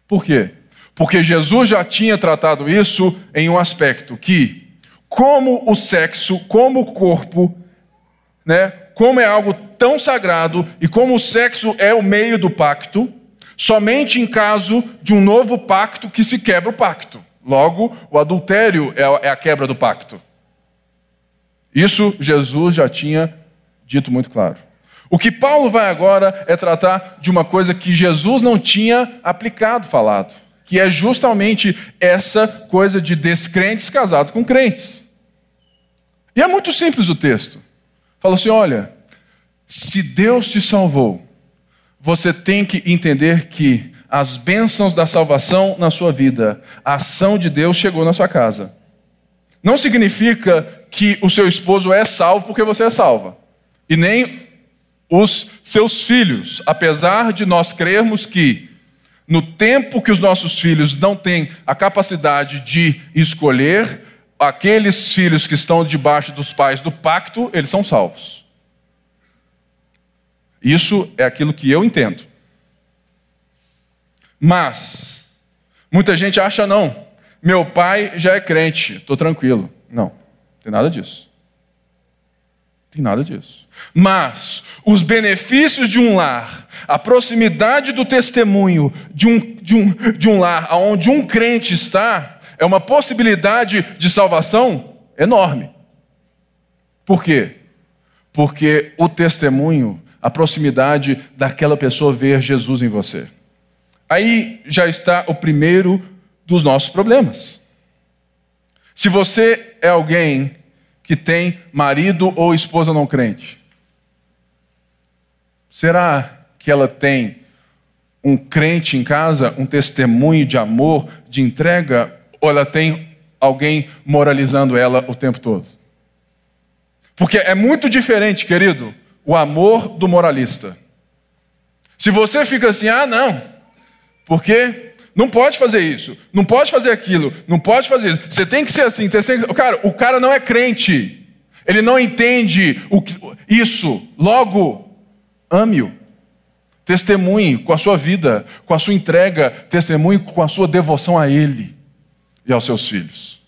Por quê? Porque Jesus já tinha tratado isso em um aspecto que, como o sexo, como o corpo, né, como é algo tão sagrado e como o sexo é o meio do pacto, somente em caso de um novo pacto que se quebra o pacto. Logo, o adultério é, é a quebra do pacto. Isso Jesus já tinha dito muito claro. O que Paulo vai agora é tratar de uma coisa que Jesus não tinha aplicado, falado, que é justamente essa coisa de descrentes casados com crentes. E é muito simples o texto. Fala assim: olha, se Deus te salvou, você tem que entender que as bênçãos da salvação na sua vida, a ação de Deus chegou na sua casa. Não significa que o seu esposo é salvo porque você é salva, e nem os seus filhos, apesar de nós crermos que no tempo que os nossos filhos não têm a capacidade de escolher, aqueles filhos que estão debaixo dos pais do pacto, eles são salvos. Isso é aquilo que eu entendo. Mas, muita gente acha não. Meu pai já é crente, estou tranquilo. Não, tem nada disso. Tem nada disso. Mas os benefícios de um lar, a proximidade do testemunho de um, de um, de um lar onde um crente está, é uma possibilidade de salvação enorme. Por quê? Porque o testemunho, a proximidade daquela pessoa ver Jesus em você. Aí já está o primeiro dos nossos problemas. Se você é alguém que tem marido ou esposa não crente, será que ela tem um crente em casa, um testemunho de amor, de entrega, ou ela tem alguém moralizando ela o tempo todo? Porque é muito diferente, querido, o amor do moralista. Se você fica assim, ah, não, porque não pode fazer isso, não pode fazer aquilo, não pode fazer isso, você tem que ser assim, tem que... cara, o cara não é crente, ele não entende o que... isso, logo, ame-o, testemunhe com a sua vida, com a sua entrega, testemunhe com a sua devoção a ele e aos seus filhos.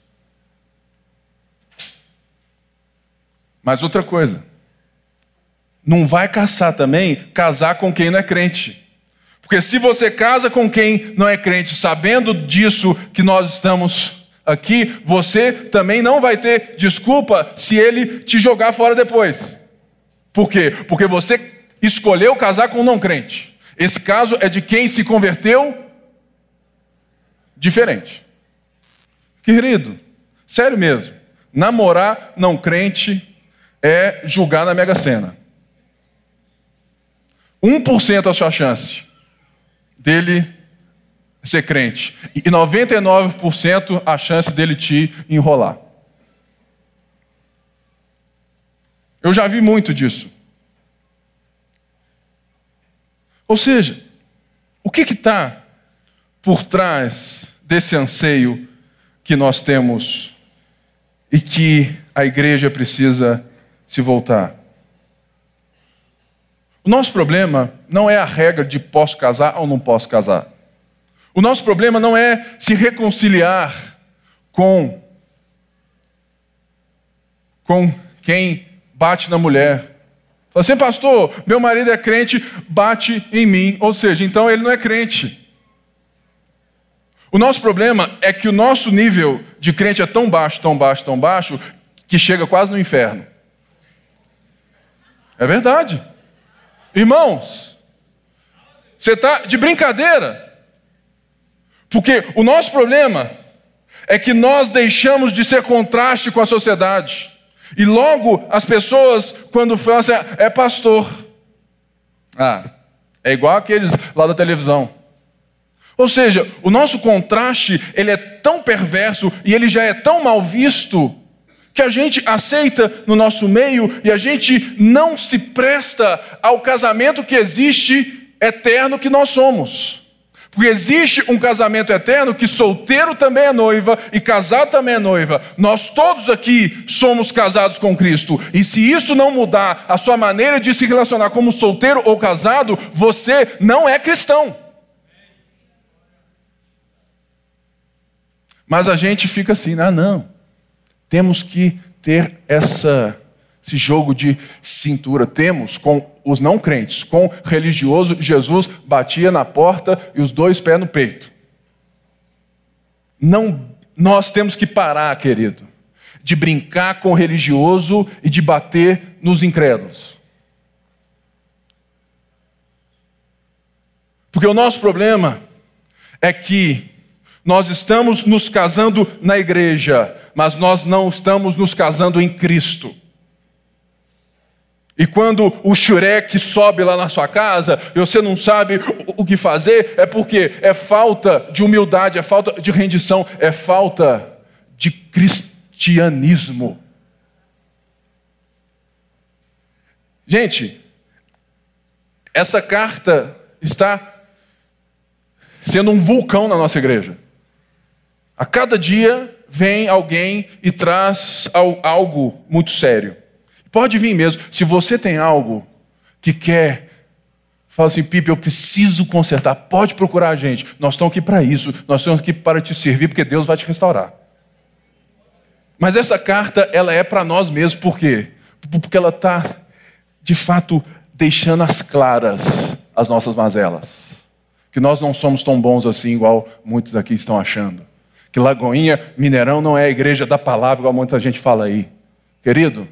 Mas outra coisa, não vai caçar também casar com quem não é crente. Porque se você casa com quem não é crente, sabendo disso que nós estamos aqui, você também não vai ter desculpa se ele te jogar fora depois. Por quê? Porque você escolheu casar com um não crente. Esse caso é de quem se converteu diferente. Querido, sério mesmo, namorar não crente é julgar na Mega Sena. 1% a sua chance dele ser crente e 99% a chance dele te enrolar. Eu já vi muito disso. Ou seja, o que está por trás desse anseio que nós temos e que a igreja precisa se voltar? Nosso problema não é a regra de posso casar ou não posso casar. O nosso problema não é se reconciliar com com quem bate na mulher. Fala assim, pastor, meu marido é crente, bate em mim. Ou seja, então ele não é crente. O nosso problema é que o nosso nível de crente é tão baixo, tão baixo, tão baixo, que chega quase no inferno. É verdade. Irmãos, você está de brincadeira. Porque o nosso problema é que nós deixamos de ser contraste com a sociedade. E logo as pessoas, quando falam assim, é pastor. Ah, é igual aqueles lá da televisão. Ou seja, o nosso contraste, ele é tão perverso e ele já é tão mal visto que a gente aceita no nosso meio e a gente não se presta ao casamento que existe eterno que nós somos. Porque existe um casamento eterno que solteiro também é noiva e casado também é noiva. Nós todos aqui somos casados com Cristo. E se isso não mudar a sua maneira de se relacionar como solteiro ou casado, você não é cristão. Mas a gente fica assim, ah, não. Temos que ter essa, esse jogo de cintura. Temos com os não crentes, com religioso, Jesus batia na porta e os dois pés no peito. Não, nós temos que parar, querido, de brincar com o religioso e de bater nos incrédulos. Porque o nosso problema é que nós estamos nos casando na igreja, mas nós não estamos nos casando em Cristo. E quando o xurek sobe lá na sua casa e você não sabe o que fazer, é porque é falta de humildade, é falta de rendição, é falta de cristianismo. Gente, essa carta está sendo um vulcão na nossa igreja. A cada dia vem alguém e traz algo muito sério. Pode vir mesmo. Se você tem algo que quer, fala assim, Pipe, eu preciso consertar, pode procurar a gente. Nós estamos aqui para isso. Nós estamos aqui para te servir, porque Deus vai te restaurar. Mas essa carta, ela é para nós mesmos. Por quê? Porque ela está, de fato, deixando as claras as nossas mazelas. Que nós não somos tão bons assim, igual muitos aqui estão achando que Lagoinha, Mineirão não é a igreja da palavra, igual muita gente fala aí. Querido,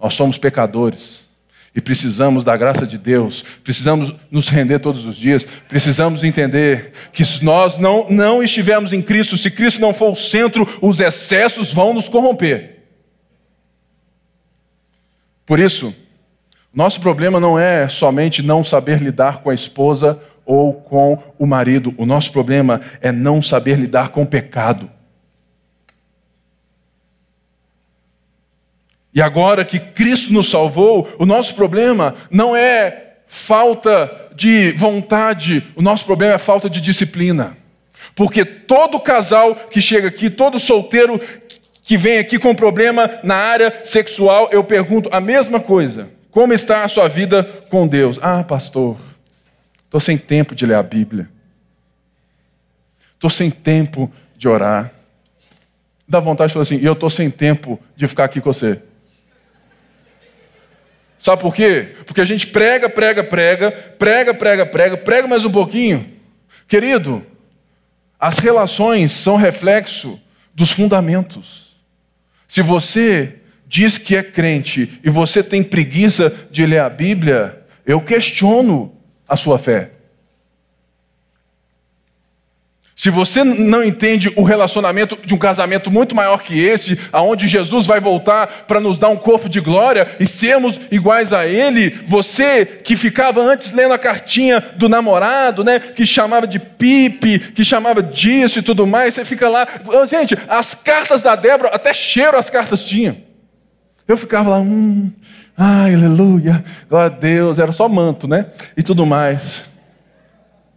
nós somos pecadores e precisamos da graça de Deus, precisamos nos render todos os dias, precisamos entender que se nós não, não estivermos em Cristo, se Cristo não for o centro, os excessos vão nos corromper. Por isso, Nosso problema não é somente não saber lidar com a esposa ou com o marido. O nosso problema é não saber lidar com o pecado. E agora que Cristo nos salvou, o nosso problema não é falta de vontade, o nosso problema é falta de disciplina. Porque todo casal que chega aqui, todo solteiro que vem aqui com problema na área sexual, eu pergunto a mesma coisa: como está a sua vida com Deus? Ah, pastor, estou sem tempo de ler a Bíblia, estou sem tempo de orar. Dá vontade de falar assim, e eu estou sem tempo de ficar aqui com você. Sabe por quê? Porque a gente prega, prega, prega, prega, prega, prega, prega mais um pouquinho. Querido, as relações são reflexo dos fundamentos. Se você diz que é crente e você tem preguiça de ler a Bíblia, eu questiono a sua fé. Se você não entende o relacionamento de um casamento muito maior que esse, aonde Jesus vai voltar para nos dar um corpo de glória e sermos iguais a Ele, você que ficava antes lendo a cartinha do namorado, né, que chamava de pipe, que chamava disso e tudo mais, você fica lá, gente, as cartas da Débora, até cheiro as cartas tinham. Eu ficava lá, hum, ai, aleluia, glória a Deus, era só manto, né, e tudo mais.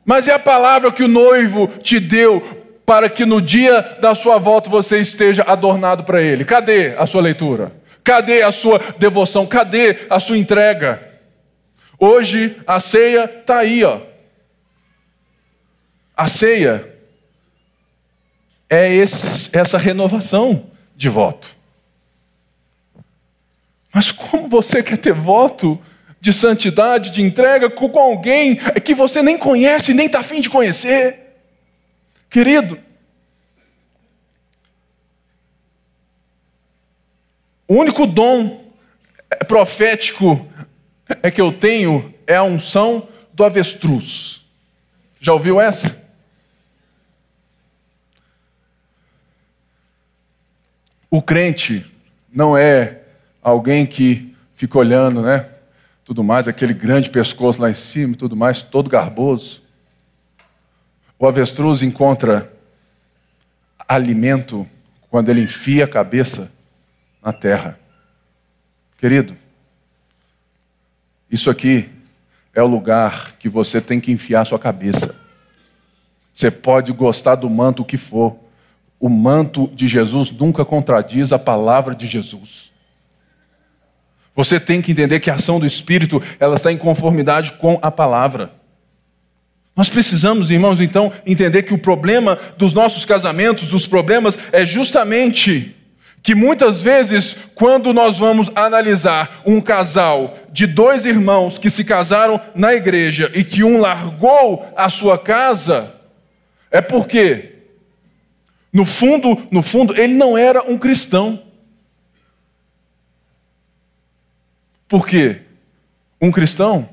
Mas é a palavra que o noivo te deu para que no dia da sua volta você esteja adornado para ele. Cadê a sua leitura? Cadê a sua devoção? Cadê a sua entrega? Hoje a ceia está aí, ó. A ceia é esse, essa renovação de voto. Mas como você quer ter voto de santidade, de entrega com alguém que você nem conhece, nem está afim de conhecer. Querido, o único dom profético é que eu tenho é a unção do avestruz. Já ouviu essa? O crente não é alguém que fica olhando, né? tudo mais, aquele grande pescoço lá em cima tudo mais, todo garboso. O avestruz encontra alimento quando ele enfia a cabeça na terra. Querido, isso aqui é o lugar que você tem que enfiar sua cabeça. Você pode gostar do manto que for. O manto de Jesus nunca contradiz a palavra de Jesus. Você tem que entender que a ação do Espírito ela está em conformidade com a palavra. Nós precisamos, irmãos, então, entender que o problema dos nossos casamentos, os problemas, é justamente que muitas vezes, quando nós vamos analisar um casal de dois irmãos que se casaram na igreja e que um largou a sua casa, é porque, no fundo, no fundo, ele não era um cristão. Por quê? Um cristão,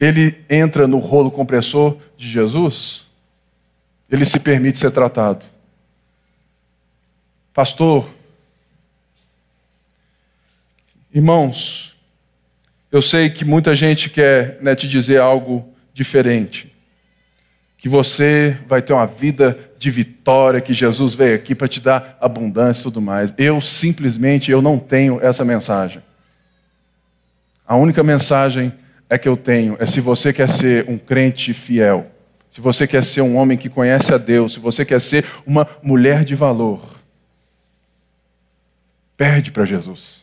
ele entra no rolo compressor de Jesus, ele se permite ser tratado. Pastor, irmãos, eu sei que muita gente quer né, te dizer algo diferente que você vai ter uma vida de vitória, que Jesus veio aqui para te dar abundância e tudo mais. Eu simplesmente eu não tenho essa mensagem. A única mensagem é que eu tenho é se você quer ser um crente fiel, se você quer ser um homem que conhece a Deus, se você quer ser uma mulher de valor, perde para Jesus.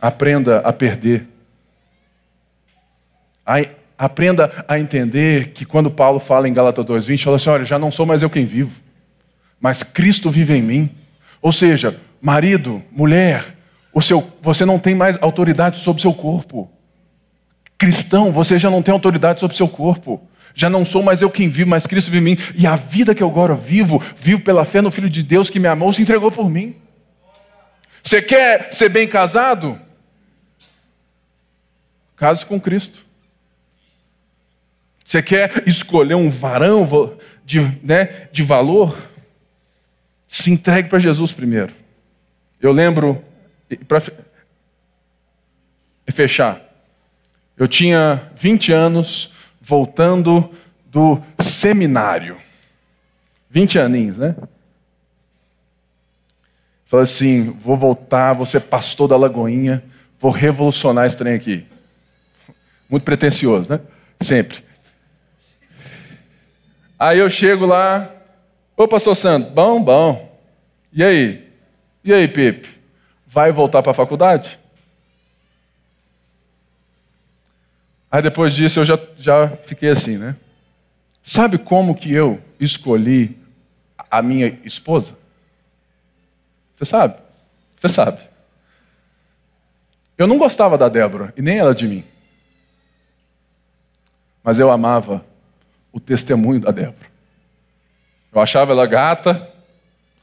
Aprenda a perder. Aprenda a entender que quando Paulo fala em Gálatas 2:20, fala assim: olha, já não sou mais eu quem vivo, mas Cristo vive em mim. Ou seja, marido, mulher, seu, você não tem mais autoridade sobre o seu corpo. Cristão, você já não tem autoridade sobre o seu corpo. Já não sou mais eu quem vivo, mas Cristo vive em mim. E a vida que eu agora vivo, vivo pela fé no Filho de Deus que me amou, se entregou por mim. Você quer ser bem casado? Case com Cristo. Você quer escolher um varão de, né, de valor? Se entregue para Jesus primeiro. Eu lembro, para fechar, eu tinha 20 anos voltando do seminário. 20 aninhos, né? Falei assim: vou voltar, vou ser pastor da Lagoinha, vou revolucionar esse trem aqui. Muito pretencioso, né? Sempre. Aí eu chego lá, ô pastor Santo, bom, bom. E aí? E aí, Pepe? Vai voltar para a faculdade? Aí depois disso eu já, já fiquei assim, né? Sabe como que eu escolhi a minha esposa? Você sabe? Você sabe. Eu não gostava da Débora e nem ela de mim. Mas eu amava o testemunho da Débora. Eu achava ela gata,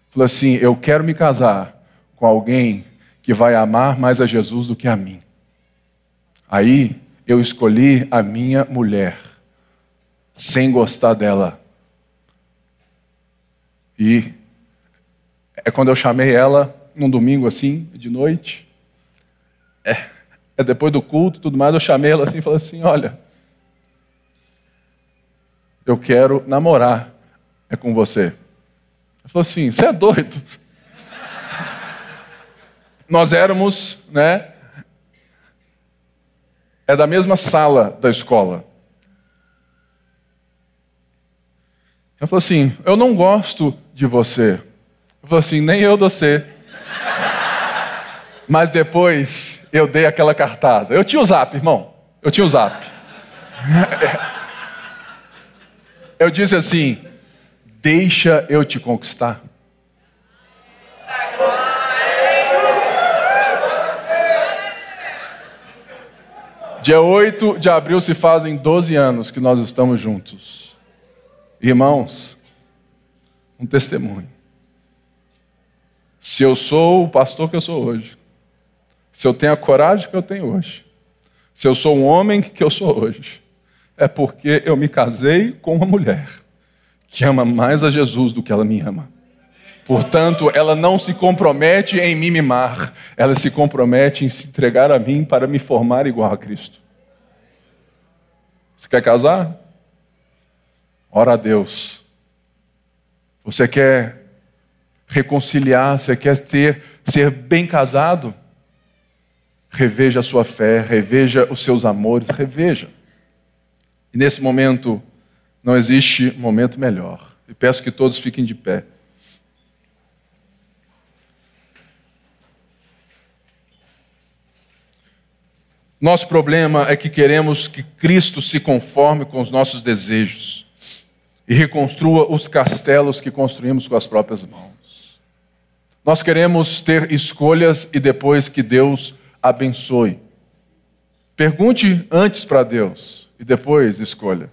falei assim: eu quero me casar com alguém que vai amar mais a Jesus do que a mim. Aí eu escolhi a minha mulher, sem gostar dela. E é quando eu chamei ela, num domingo assim, de noite. É, é depois do culto tudo mais, eu chamei ela assim e falei assim: olha, eu quero namorar é com você. Ela falou assim: você é doido? Nós éramos, né? é da mesma sala da escola. Ela falou assim: Eu não gosto de você. Eu falei assim: Nem eu de você. Mas depois eu dei aquela cartada. Eu tinha o zap, irmão. Eu tinha o zap. Eu disse assim: Deixa eu te conquistar. Dia 8 de abril se fazem 12 anos que nós estamos juntos. Irmãos, um testemunho. Se eu sou o pastor que eu sou hoje, se eu tenho a coragem que eu tenho hoje, se eu sou um homem que eu sou hoje, é porque eu me casei com uma mulher que ama mais a Jesus do que ela me ama. Portanto, ela não se compromete em me mimar, ela se compromete em se entregar a mim para me formar igual a Cristo. Você quer casar? Ora a Deus. Você quer reconciliar, você quer ter ser bem casado? Reveja a sua fé, reveja os seus amores, reveja. E nesse momento não existe momento melhor. E peço que todos fiquem de pé. Nosso problema é que queremos que Cristo se conforme com os nossos desejos e reconstrua os castelos que construímos com as próprias mãos. Nós queremos ter escolhas e depois que Deus abençoe. Pergunte antes para Deus e depois escolha.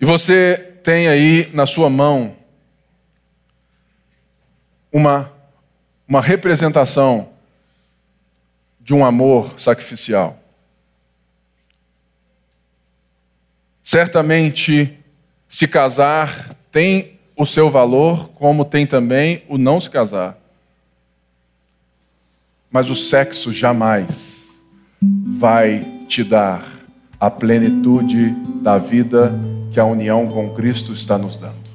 E você tem aí na sua mão uma, uma representação de um amor sacrificial. Certamente, se casar tem o seu valor, como tem também o não se casar. Mas o sexo jamais vai te dar a plenitude da vida que a união com Cristo está nos dando.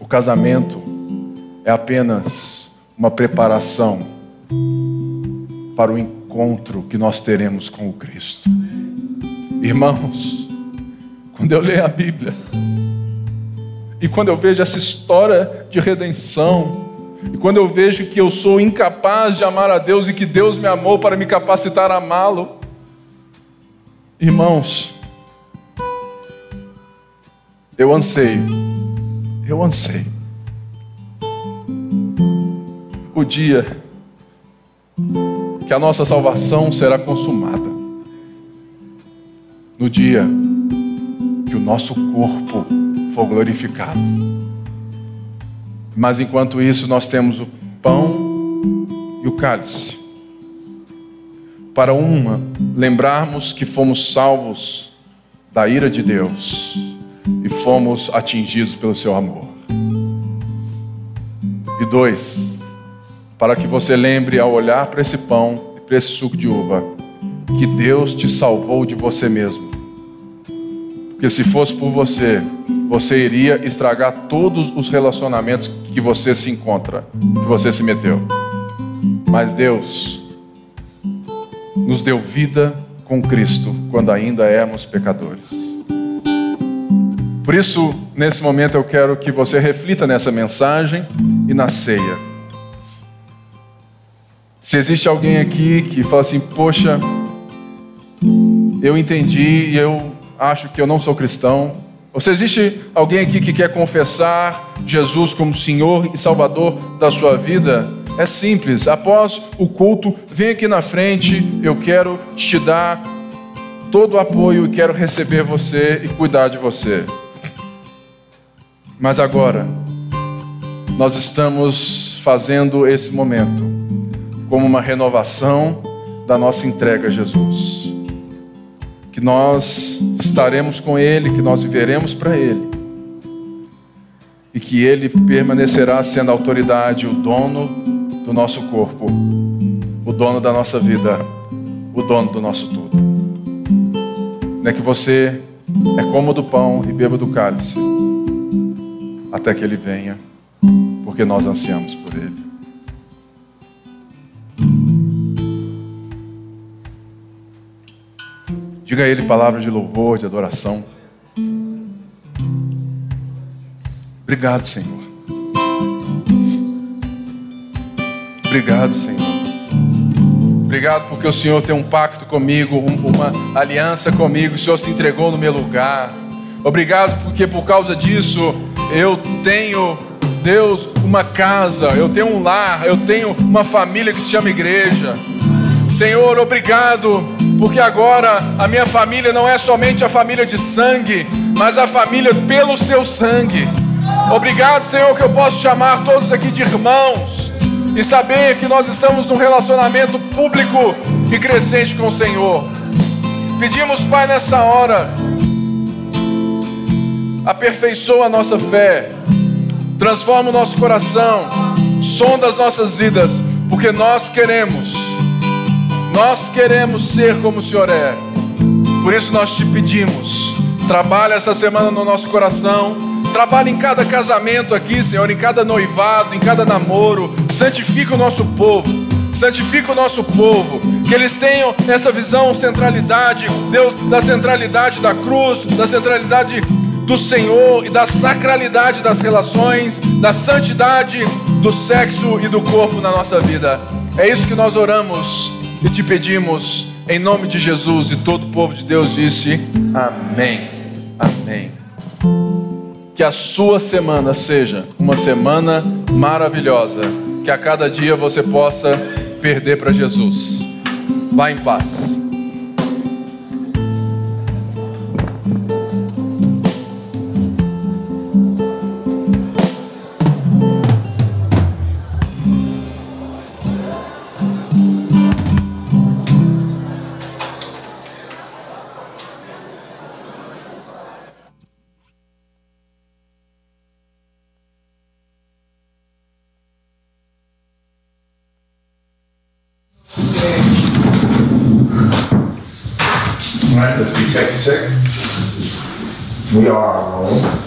O casamento é apenas uma preparação para o encontro que nós teremos com o Cristo. Irmãos, quando eu leio a Bíblia, e quando eu vejo essa história de redenção, e quando eu vejo que eu sou incapaz de amar a Deus e que Deus me amou para me capacitar a amá-lo, irmãos, eu anseio, eu anseio. O dia que a nossa salvação será consumada no dia que o nosso corpo for glorificado. Mas enquanto isso, nós temos o pão e o cálice. Para uma, lembrarmos que fomos salvos da ira de Deus e fomos atingidos pelo seu amor. E dois, para que você lembre ao olhar para esse pão e para esse suco de uva, que Deus te salvou de você mesmo. Porque se fosse por você, você iria estragar todos os relacionamentos que você se encontra, que você se meteu. Mas Deus nos deu vida com Cristo quando ainda éramos pecadores. Por isso, nesse momento, eu quero que você reflita nessa mensagem e na ceia. Se existe alguém aqui que fala assim, poxa, eu entendi e eu acho que eu não sou cristão. Ou se existe alguém aqui que quer confessar Jesus como Senhor e Salvador da sua vida, é simples. Após o culto, vem aqui na frente, eu quero te dar todo o apoio e quero receber você e cuidar de você. Mas agora, nós estamos fazendo esse momento como uma renovação da nossa entrega a Jesus. Que nós estaremos com Ele, que nós viveremos para Ele. E que Ele permanecerá sendo a autoridade, o dono do nosso corpo, o dono da nossa vida, o dono do nosso tudo. Não é que você é como do pão e beba do cálice, até que Ele venha, porque nós ansiamos por Ele. Diga a Ele palavras de louvor, de adoração. Obrigado, Senhor. Obrigado, Senhor. Obrigado porque o Senhor tem um pacto comigo, uma aliança comigo. O Senhor se entregou no meu lugar. Obrigado porque por causa disso eu tenho, Deus, uma casa, eu tenho um lar, eu tenho uma família que se chama igreja. Senhor, obrigado porque agora a minha família não é somente a família de sangue, mas a família pelo seu sangue. Obrigado, Senhor, que eu posso chamar todos aqui de irmãos e saber que nós estamos num relacionamento público e crescente com o Senhor. Pedimos, Pai, nessa hora, aperfeiçoa a nossa fé, transforma o nosso coração, sonda as nossas vidas, porque nós queremos, nós queremos ser como o Senhor é. Por isso nós te pedimos, trabalha essa semana no nosso coração Trabalha em cada casamento aqui, Senhor, em cada noivado, em cada namoro. Santifica o nosso povo. Santifica o nosso povo. Que eles tenham essa visão, centralidade, Deus, da centralidade da cruz, da centralidade do Senhor e da sacralidade das relações, da santidade do sexo e do corpo na nossa vida. É isso que nós oramos e te pedimos em nome de Jesus. E todo o povo de Deus disse: Amém. Amém. Que a sua semana seja uma semana maravilhosa. Que a cada dia você possa perder para Jesus. Vá em paz. sick. We are alone.